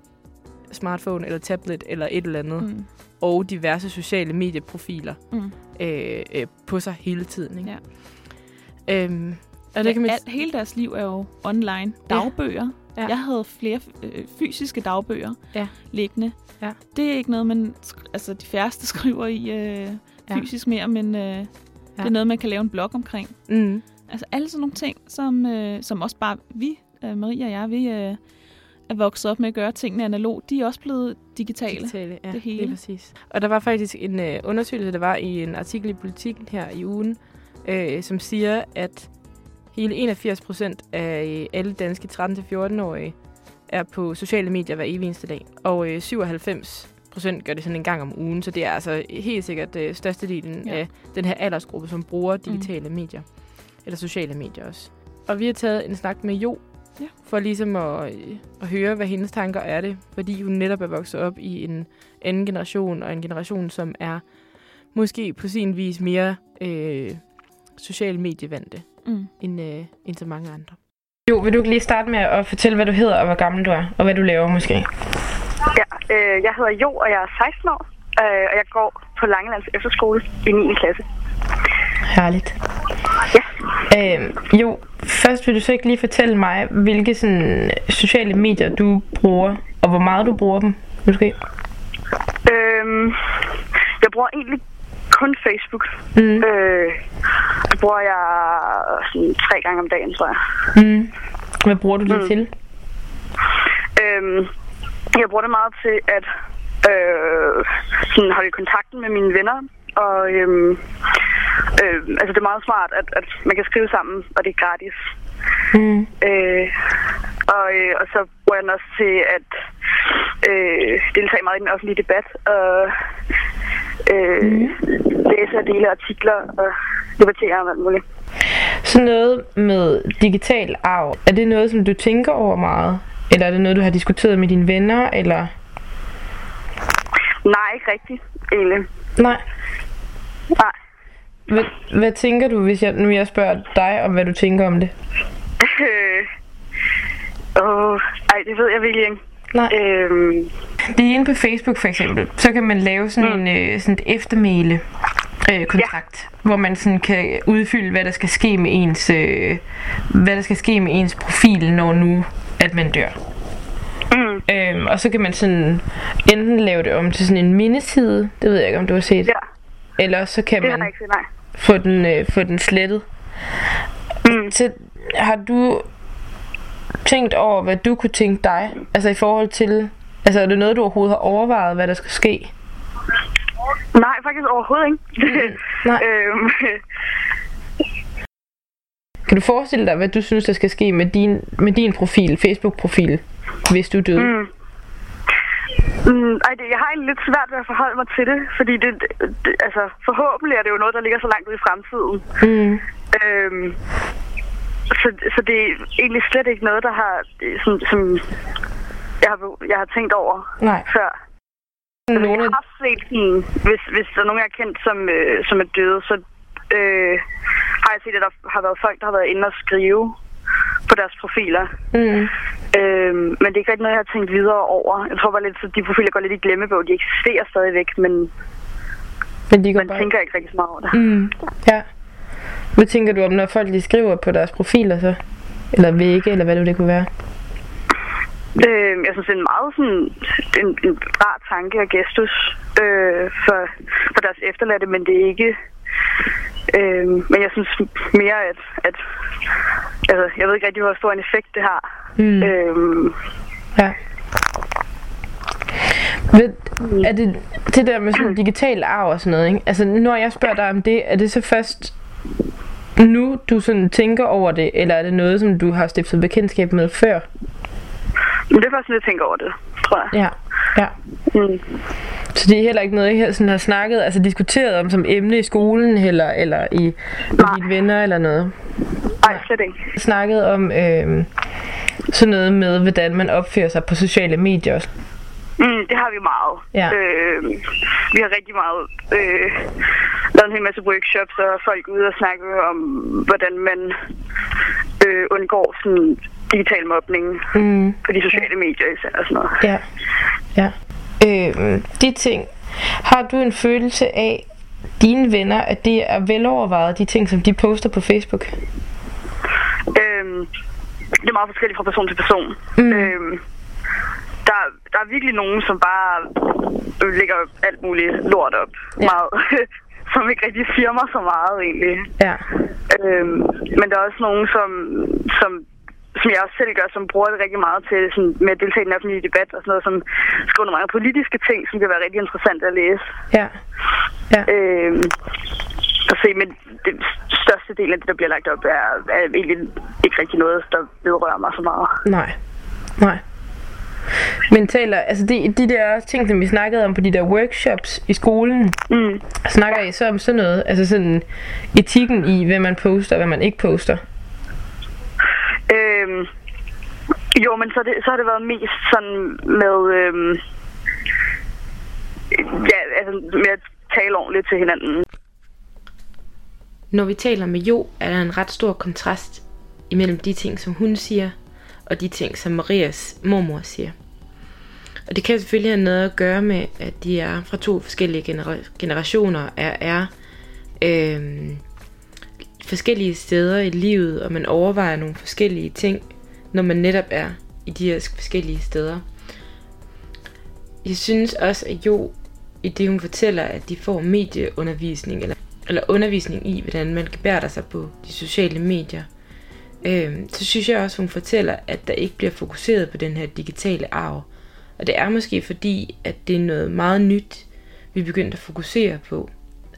[SPEAKER 1] smartphone eller tablet eller et eller andet, mm. Og diverse sociale medieprofiler
[SPEAKER 2] Mm.
[SPEAKER 1] øh, øh, på sig hele tiden. Ikke?
[SPEAKER 2] Ja.
[SPEAKER 1] Øhm, og det kan man...
[SPEAKER 2] alt, hele deres liv er jo online. Dagbøger.
[SPEAKER 1] Ja.
[SPEAKER 2] Ja. Jeg havde flere øh, fysiske dagbøger
[SPEAKER 1] Ja.
[SPEAKER 2] liggende.
[SPEAKER 1] Ja.
[SPEAKER 2] Det er ikke noget, man... Altså, de færreste skriver i øh,
[SPEAKER 1] Ja.
[SPEAKER 2] fysisk mere, men øh, ja. det er noget, man kan lave en blog omkring.
[SPEAKER 1] Mm,
[SPEAKER 2] Altså, alle sådan nogle ting, som, øh, som også bare vi, øh, Maria og jeg, vi øh, er vokset op med at gøre tingene analog. De er også blevet digitale.
[SPEAKER 1] digitale, ja,
[SPEAKER 2] det hele.
[SPEAKER 1] lige præcis. Og der var faktisk en øh, undersøgelse, der var i en artikel i Politiken her i ugen, øh, som siger, at hele 81 procent af øh, alle danske 13-14-årige er på sociale medier hver evig eneste dag. Og øh, 97 procent gør det sådan en gang om ugen, så det er altså helt sikkert øh, størstedelen
[SPEAKER 2] Ja.
[SPEAKER 1] ja. af den her aldersgruppe, som bruger digitale mm. medier. Eller sociale medier også. Og vi har taget en snak med Jo,
[SPEAKER 2] Ja.
[SPEAKER 1] for ligesom at, øh, at høre, hvad hendes tanker er det, fordi hun netop er vokset op i en anden generation, og en generation, som er måske på sin vis mere øh, social medievante
[SPEAKER 2] Mm.
[SPEAKER 1] end, øh, end så mange andre. Jo, vil du lige starte med at fortælle, hvad du hedder og hvor gammel du er, og hvad du laver måske?
[SPEAKER 7] Ja, øh, jeg hedder Jo, og jeg er 16 år, øh, og jeg går på Langelands Efterskole i 9. klasse.
[SPEAKER 1] Herligt. Øh, jo, først vil du så ikke lige fortælle mig, hvilke sådan, sociale medier du bruger, og hvor meget du bruger dem, måske?
[SPEAKER 7] Øh, jeg bruger egentlig kun Facebook.
[SPEAKER 1] Mm.
[SPEAKER 7] Øh, det bruger jeg sådan tre gange om dagen, tror jeg.
[SPEAKER 1] Mm. Hvad bruger du det
[SPEAKER 7] mm.
[SPEAKER 1] til?
[SPEAKER 7] Øhm, jeg bruger det meget til at øh, sådan holde kontakten med mine venner. Og øhm, øh, altså det er meget smart, at, at man kan skrive sammen, og det er gratis.
[SPEAKER 1] Mm.
[SPEAKER 7] Øh, og, øh, og så bruger jeg den også til at øh, deltage meget i den offentlige debat og øh,
[SPEAKER 1] Mm.
[SPEAKER 7] læse og dele artikler og debattere om alt muligt.
[SPEAKER 1] Sådan noget med digital arv, er det noget, som du tænker over meget? Eller er det noget, du har diskuteret med dine venner, eller?
[SPEAKER 7] Nej, ikke rigtigt, egentlig.
[SPEAKER 1] Nej.
[SPEAKER 7] Nej.
[SPEAKER 1] Hvad, hvad tænker du, hvis jeg, nu jeg spørger dig om, hvad du tænker om det?
[SPEAKER 7] Øh, åh, ej, det ved jeg virkelig ikke.
[SPEAKER 1] Nej.
[SPEAKER 7] Øhm,
[SPEAKER 1] Det er inde på Facebook for eksempel, så kan man lave sådan
[SPEAKER 7] Mm.
[SPEAKER 1] en øh, sådan et eftermæle øh, kontrakt, ja. hvor man sådan kan udfylde, hvad der skal ske med ens øh, hvad der skal ske med ens profil, når nu at man dør.
[SPEAKER 7] mm,
[SPEAKER 1] Øhm, og så kan man sådan enten lave det om til sådan en mindeside, det ved jeg ikke, om du har set.
[SPEAKER 7] ja,
[SPEAKER 1] Eller så kan
[SPEAKER 7] det
[SPEAKER 1] man
[SPEAKER 7] nej.
[SPEAKER 1] få den, øh, få den slettet.
[SPEAKER 7] Mm.
[SPEAKER 1] Så har du tænkt over, hvad du kunne tænke dig? Altså i forhold til... Altså er det noget, du overhovedet har overvejet, hvad der skal ske?
[SPEAKER 7] Nej, faktisk overhovedet ikke.
[SPEAKER 1] Nej.
[SPEAKER 7] øhm,
[SPEAKER 1] Kan du forestille dig, hvad du synes, der skal ske med din, med din profil, Facebook-profil, hvis du døde?
[SPEAKER 7] mm. Mm, ej, det, jeg har egentlig lidt svært ved at forholde mig til det, fordi det, det, altså, forhåbentlig er det jo noget, der ligger så langt ud i fremtiden.
[SPEAKER 1] Mm.
[SPEAKER 7] Øhm, så, så det er egentlig slet ikke noget, der har, som, som jeg, har, jeg har tænkt over
[SPEAKER 1] Nej.
[SPEAKER 7] før. Altså,
[SPEAKER 1] Nogle
[SPEAKER 7] jeg har set sådan, hvis, hvis der er nogen, jeg har kendt, som, øh, som er døde, så øh, har jeg set, at der har været folk, der har været inde og skrive på deres profiler.
[SPEAKER 1] mm.
[SPEAKER 7] Øh, men det er ikke rigtig noget, jeg har tænkt videre over. Jeg tror bare lidt, så de profiler går lidt i glemmebog. De eksisterer stadigvæk, men
[SPEAKER 1] Men de går
[SPEAKER 7] man
[SPEAKER 1] bare...
[SPEAKER 7] tænker ikke rigtig så meget over det.
[SPEAKER 1] Mm. Ja. Hvad tænker du om, når folk de skriver på deres profiler så? Eller vægge, eller hvad det, det kunne være?
[SPEAKER 7] Øh, jeg synes, det er en meget sådan, en, en rar tanke og gestus øh, for, for deres efterladte, men det er ikke... Øh, men jeg synes mere, at, at altså, jeg ved ikke rigtig, hvor stor en effekt det har.
[SPEAKER 1] Mm.
[SPEAKER 7] Øh,
[SPEAKER 1] Ja. Ved, er det det der med sådan digital arv og sådan noget, ikke? Altså, når jeg spørger dig om det, er det så først nu, du sådan tænker over det, eller er det noget, som du har stiftet bekendtskab med før?
[SPEAKER 7] det er først, når jeg tænker over det, tror jeg.
[SPEAKER 1] Ja. Ja.
[SPEAKER 7] Mm.
[SPEAKER 1] Så det er heller ikke noget, I sådan har snakket, altså diskuteret om som emne i skolen, eller, eller i med dine venner, eller noget?
[SPEAKER 7] Nej, slet ikke.
[SPEAKER 1] Snakket om øh, sådan noget med, hvordan man opfører sig på sociale medier også.
[SPEAKER 7] Mm, det har vi meget.
[SPEAKER 1] Ja.
[SPEAKER 7] Øh, vi har rigtig meget øh, lavet en hel masse workshops og folk ude og snakke om, hvordan man øh, undgår sådan digital mobning
[SPEAKER 1] Mm.
[SPEAKER 7] på de sociale medier især og sådan noget.
[SPEAKER 1] Ja. ja. Øh, de ting. Har du en følelse af, dine venner, at det er velovervejet, de ting, som de poster på Facebook?
[SPEAKER 7] Øhm, det er meget forskelligt fra person til person.
[SPEAKER 1] Mm.
[SPEAKER 7] Øhm, der, der er virkelig nogen, som bare lægger alt muligt lort op.
[SPEAKER 1] Ja.
[SPEAKER 7] Meget, som ikke rigtig firmer så meget egentlig.
[SPEAKER 1] Ja.
[SPEAKER 7] Øhm, men der er også nogen, som, som, som jeg også selv gør, som bruger det rigtig meget til sådan, med at deltage i den offentlige debat og sådan noget, som skriver nogle mange politiske ting, som kan være rigtig interessant at læse.
[SPEAKER 1] Ja. Ja.
[SPEAKER 7] Øhm, og se, men den største del af det, der bliver lagt op, er, er egentlig ikke rigtig noget, der vedrører mig så meget.
[SPEAKER 1] Nej. Nej. Men taler, altså de, de der ting, som vi snakkede om på de der workshops i skolen,
[SPEAKER 7] Mm.
[SPEAKER 1] snakker I så om sådan noget? Altså sådan etikken i, hvad man poster og hvad man ikke poster?
[SPEAKER 7] Øhm, jo, men så, det, så har det været mest sådan med, øhm, ja, altså med at tale ordentligt til hinanden.
[SPEAKER 1] Når vi taler med Jo, er der en ret stor kontrast imellem de ting, som hun siger, og de ting, som Marias mormor siger. Og det kan selvfølgelig have noget at gøre med, at de er fra to forskellige genera- generationer, er, er øh, forskellige steder i livet, og man overvejer nogle forskellige ting, når man netop er i de her forskellige steder. Jeg synes også, at Jo, i det hun fortæller, at de får medieundervisning, eller, eller undervisning i, hvordan man gebærder sig på de sociale medier, øh, så synes jeg også, hun fortæller, at der ikke bliver fokuseret på den her digitale arv. Og det er måske fordi, at det er noget meget nyt, vi begyndte at fokusere på.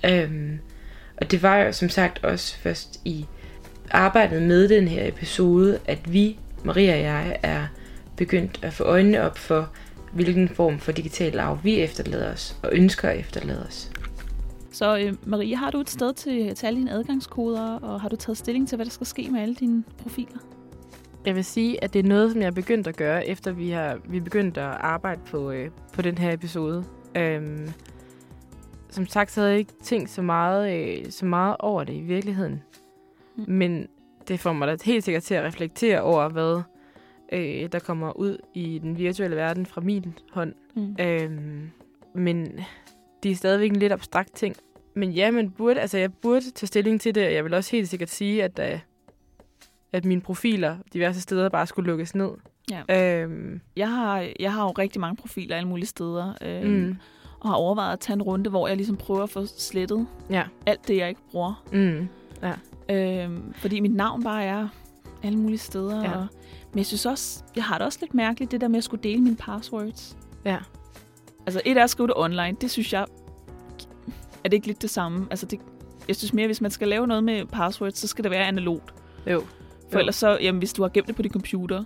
[SPEAKER 1] Øhm, og det var jo som sagt også først i arbejdet med den her episode, at vi, Maria og jeg, er begyndt at få øjnene op for, hvilken form for digital arv vi efterlader os og ønsker at efterlade os.
[SPEAKER 2] Så øh, Marie, har du et sted til, til alle dine adgangskoder, og har du taget stilling til, hvad der skal ske med alle dine profiler?
[SPEAKER 1] Jeg vil sige, at det er noget, som jeg er begyndt at gøre, efter vi har vi begyndt at arbejde på, øh, på den her episode. Øhm, som sagt, så havde jeg ikke tænkt så meget, øh, så meget over det i virkeligheden.
[SPEAKER 2] Mm.
[SPEAKER 1] Men det får mig da helt sikkert til at reflektere over, hvad øh, der kommer ud i den virtuelle verden fra min hånd.
[SPEAKER 2] Mm.
[SPEAKER 1] Øhm, men det er stadigvæk en lidt abstrakt ting. Men ja, man burde, altså jeg burde tage stilling til det, og jeg vil også helt sikkert sige, at, uh, at mine profiler diverse steder bare skulle lukkes ned.
[SPEAKER 2] Ja.
[SPEAKER 1] Øhm,
[SPEAKER 2] Jeg har, jeg har jo rigtig mange profiler alle mulige steder, øh,
[SPEAKER 1] mm,
[SPEAKER 2] og har overvejet at tage en runde, hvor jeg ligesom prøver at få slettet
[SPEAKER 1] ja.
[SPEAKER 2] alt det, jeg ikke bruger.
[SPEAKER 1] Mm,
[SPEAKER 2] Øh, fordi mit navn bare er alle mulige steder.
[SPEAKER 1] Ja.
[SPEAKER 2] Og, men jeg synes også, jeg har det også lidt mærkeligt, det der med at skulle dele mine passwords.
[SPEAKER 1] ja.
[SPEAKER 2] Altså et er at skrive det online, det synes jeg, er det ikke lidt det samme? Altså det, jeg synes mere, hvis man skal lave noget med passwords, så skal det være analogt.
[SPEAKER 1] Jo.
[SPEAKER 2] For
[SPEAKER 1] Jo.
[SPEAKER 2] ellers så, jamen hvis du har gemt det på din computer,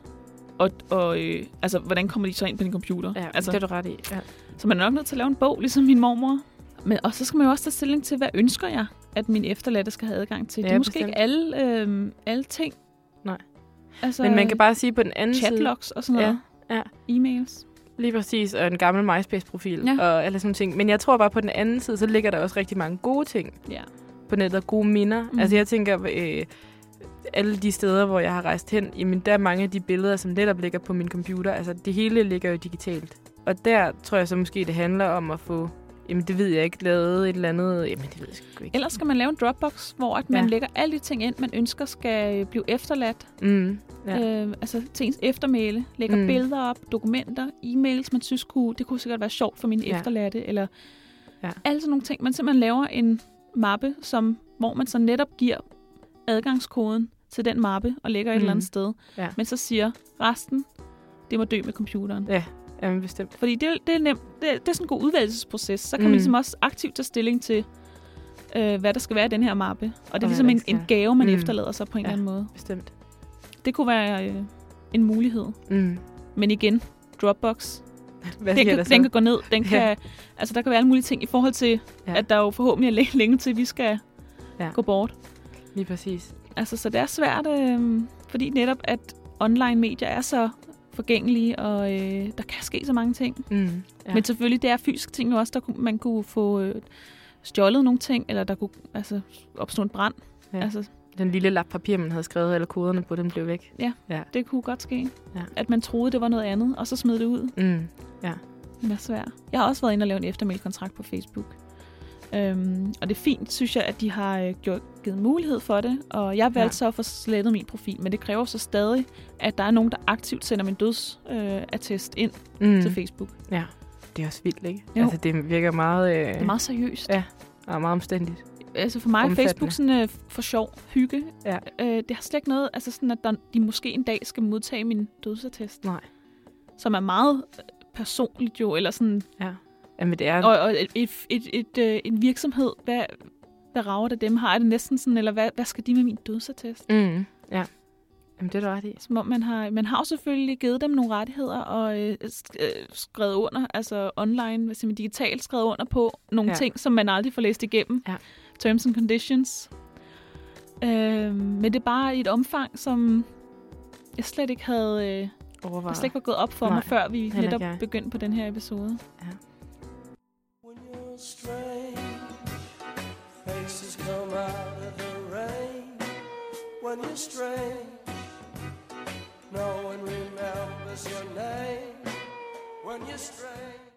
[SPEAKER 2] og, og øh, altså, hvordan kommer de så ind på din computer?
[SPEAKER 1] Ja,
[SPEAKER 2] altså,
[SPEAKER 1] det er du ret i. Ja.
[SPEAKER 2] Så man er nok nødt til at lave en bog, ligesom min mormor. Men, og så skal man jo også tage stilling til, hvad ønsker jeg, at min efterladte skal have adgang til. det
[SPEAKER 1] Ja,
[SPEAKER 2] er måske
[SPEAKER 1] bestemt.
[SPEAKER 2] ikke alle, øh, alle ting.
[SPEAKER 1] Nej.
[SPEAKER 2] Altså,
[SPEAKER 1] Men man kan bare sige på den anden side...
[SPEAKER 2] chatlogs og sådan noget.
[SPEAKER 1] Ja,
[SPEAKER 2] E-mails.
[SPEAKER 1] Lige præcis, og en gammel MySpace-profil
[SPEAKER 2] Ja.
[SPEAKER 1] og alle sådan ting. Men jeg tror bare, på den anden side, så ligger der også rigtig mange gode ting
[SPEAKER 2] Ja.
[SPEAKER 1] på nettet. Gode minder.
[SPEAKER 2] Mm.
[SPEAKER 1] Altså jeg tænker, øh, alle de steder, hvor jeg har rejst hen, jamen der er mange af de billeder, som netop ligger på min computer. Altså det hele ligger jo digitalt. Og der tror jeg så måske, det handler om at få, jamen det ved jeg ikke, lavet et eller andet, jamen det ved jeg sgu ikke.
[SPEAKER 2] Ellers skal man lave en Dropbox, hvor at man
[SPEAKER 1] Ja.
[SPEAKER 2] lægger alle de ting ind, man ønsker skal øh, blive efterladt.
[SPEAKER 1] Mm, ja.
[SPEAKER 2] Øh, altså til ens eftermæle. Lægger mm.
[SPEAKER 1] Mm.
[SPEAKER 2] billeder op, dokumenter, e-mails, man synes kunne, det kunne sikkert være sjovt for mine ja. Efterladte. Eller
[SPEAKER 1] Ja.
[SPEAKER 2] alle sådan nogle ting. Man simpelthen laver en mappe, som, hvor man så netop giver adgangskoden til den mappe og lægger et eller andet
[SPEAKER 1] Mm.
[SPEAKER 2] sted.
[SPEAKER 1] Ja.
[SPEAKER 2] Men så siger resten, det må dø med computeren.
[SPEAKER 1] ja, jamen bestemt.
[SPEAKER 2] Fordi det, det, er nemt, det, det er sådan en god udvalgelsesproces. Så kan mm. Man ligesom også aktivt tage stilling til, øh, hvad der skal være i den her mappe. Og det er ligesom en, en gave, man mm. Efterlader sig på en
[SPEAKER 1] Ja.
[SPEAKER 2] eller anden måde.
[SPEAKER 1] Bestemt.
[SPEAKER 2] Det kunne være øh, en mulighed.
[SPEAKER 1] Mm.
[SPEAKER 2] Men igen, Dropbox,
[SPEAKER 1] Hvad
[SPEAKER 2] den, kan, den kan gå ned. Den
[SPEAKER 1] Ja.
[SPEAKER 2] kan, altså, der kan være alle mulige ting i forhold til,
[SPEAKER 1] Ja.
[SPEAKER 2] ja. at der jo forhåbentlig er længe, længe til, vi skal
[SPEAKER 1] Ja.
[SPEAKER 2] ja. gå bort.
[SPEAKER 1] Lige præcis.
[SPEAKER 2] Altså, så det er svært, øh, fordi netop, at online medier er så forgængelige, og øh, der kan ske så mange ting.
[SPEAKER 1] Mm.
[SPEAKER 2] Ja.
[SPEAKER 1] Ja.
[SPEAKER 2] Men selvfølgelig, det er fysiske ting jo også, der kunne, man kunne få øh, stjålet nogle ting, eller der kunne altså, opstå en brand.
[SPEAKER 1] Ja.
[SPEAKER 2] Ja. Altså,
[SPEAKER 1] Den lille lap papir, man havde skrevet, eller koderne på, den blev væk.
[SPEAKER 2] det kunne godt ske.
[SPEAKER 1] Ja.
[SPEAKER 2] At man troede, det var noget andet, og så smed det ud.
[SPEAKER 1] Mm.
[SPEAKER 2] Det er svært. Jeg har også været inde og lave en eftermailkontrakt på Facebook. Øhm, og det er fint, synes jeg, at de har øh, gjort, givet mulighed for det. Og jeg valgte
[SPEAKER 1] Ja.
[SPEAKER 2] så at få slettet min profil. Men det kræver så stadig, at der er nogen, der aktivt sender min dødsattest øh, ind
[SPEAKER 1] Mm.
[SPEAKER 2] til Facebook.
[SPEAKER 1] Ja, det er også vildt, ikke?
[SPEAKER 2] Jo.
[SPEAKER 1] Altså, det virker meget, øh,
[SPEAKER 2] Det er meget seriøst.
[SPEAKER 1] Ja. og meget omstændigt.
[SPEAKER 2] Altså for mig er. Facebook sådan øh, for sjov hygge.
[SPEAKER 1] Ja.
[SPEAKER 2] Øh, det har slet ikke noget, altså sådan, at der, de måske en dag skal modtage min dødsattest.
[SPEAKER 1] Nej.
[SPEAKER 2] Som er meget øh, personligt jo, eller sådan,
[SPEAKER 1] Ja. Jamen, det er...
[SPEAKER 2] og, og et, et, et, et, øh, en virksomhed, hvad, hvad rager det dem? Har det næsten sådan, eller hvad, hvad skal de med min dødsattest?
[SPEAKER 1] Mm. Ja. Jamen, det er du ret i.
[SPEAKER 2] Som om man har, man har jo selvfølgelig givet dem nogle rettigheder og øh, øh, skrevet under, altså online, hvad siger man, digitalt skrevet under på nogle
[SPEAKER 1] Ja.
[SPEAKER 2] ja. ting, som man aldrig får læst igennem.
[SPEAKER 1] Ja.
[SPEAKER 2] Terms and conditions. Øh, men det er bare i et omfang, som jeg slet ikke havde, øh,
[SPEAKER 1] Overvejet.
[SPEAKER 2] jeg slet ikke var gået op for
[SPEAKER 1] Nej,
[SPEAKER 2] mig, før vi netop
[SPEAKER 1] jeg.
[SPEAKER 2] begyndte på den her episode.
[SPEAKER 8] You're strange, faces come out of the rain. When you're strange, no one remembers your name. When you're strange.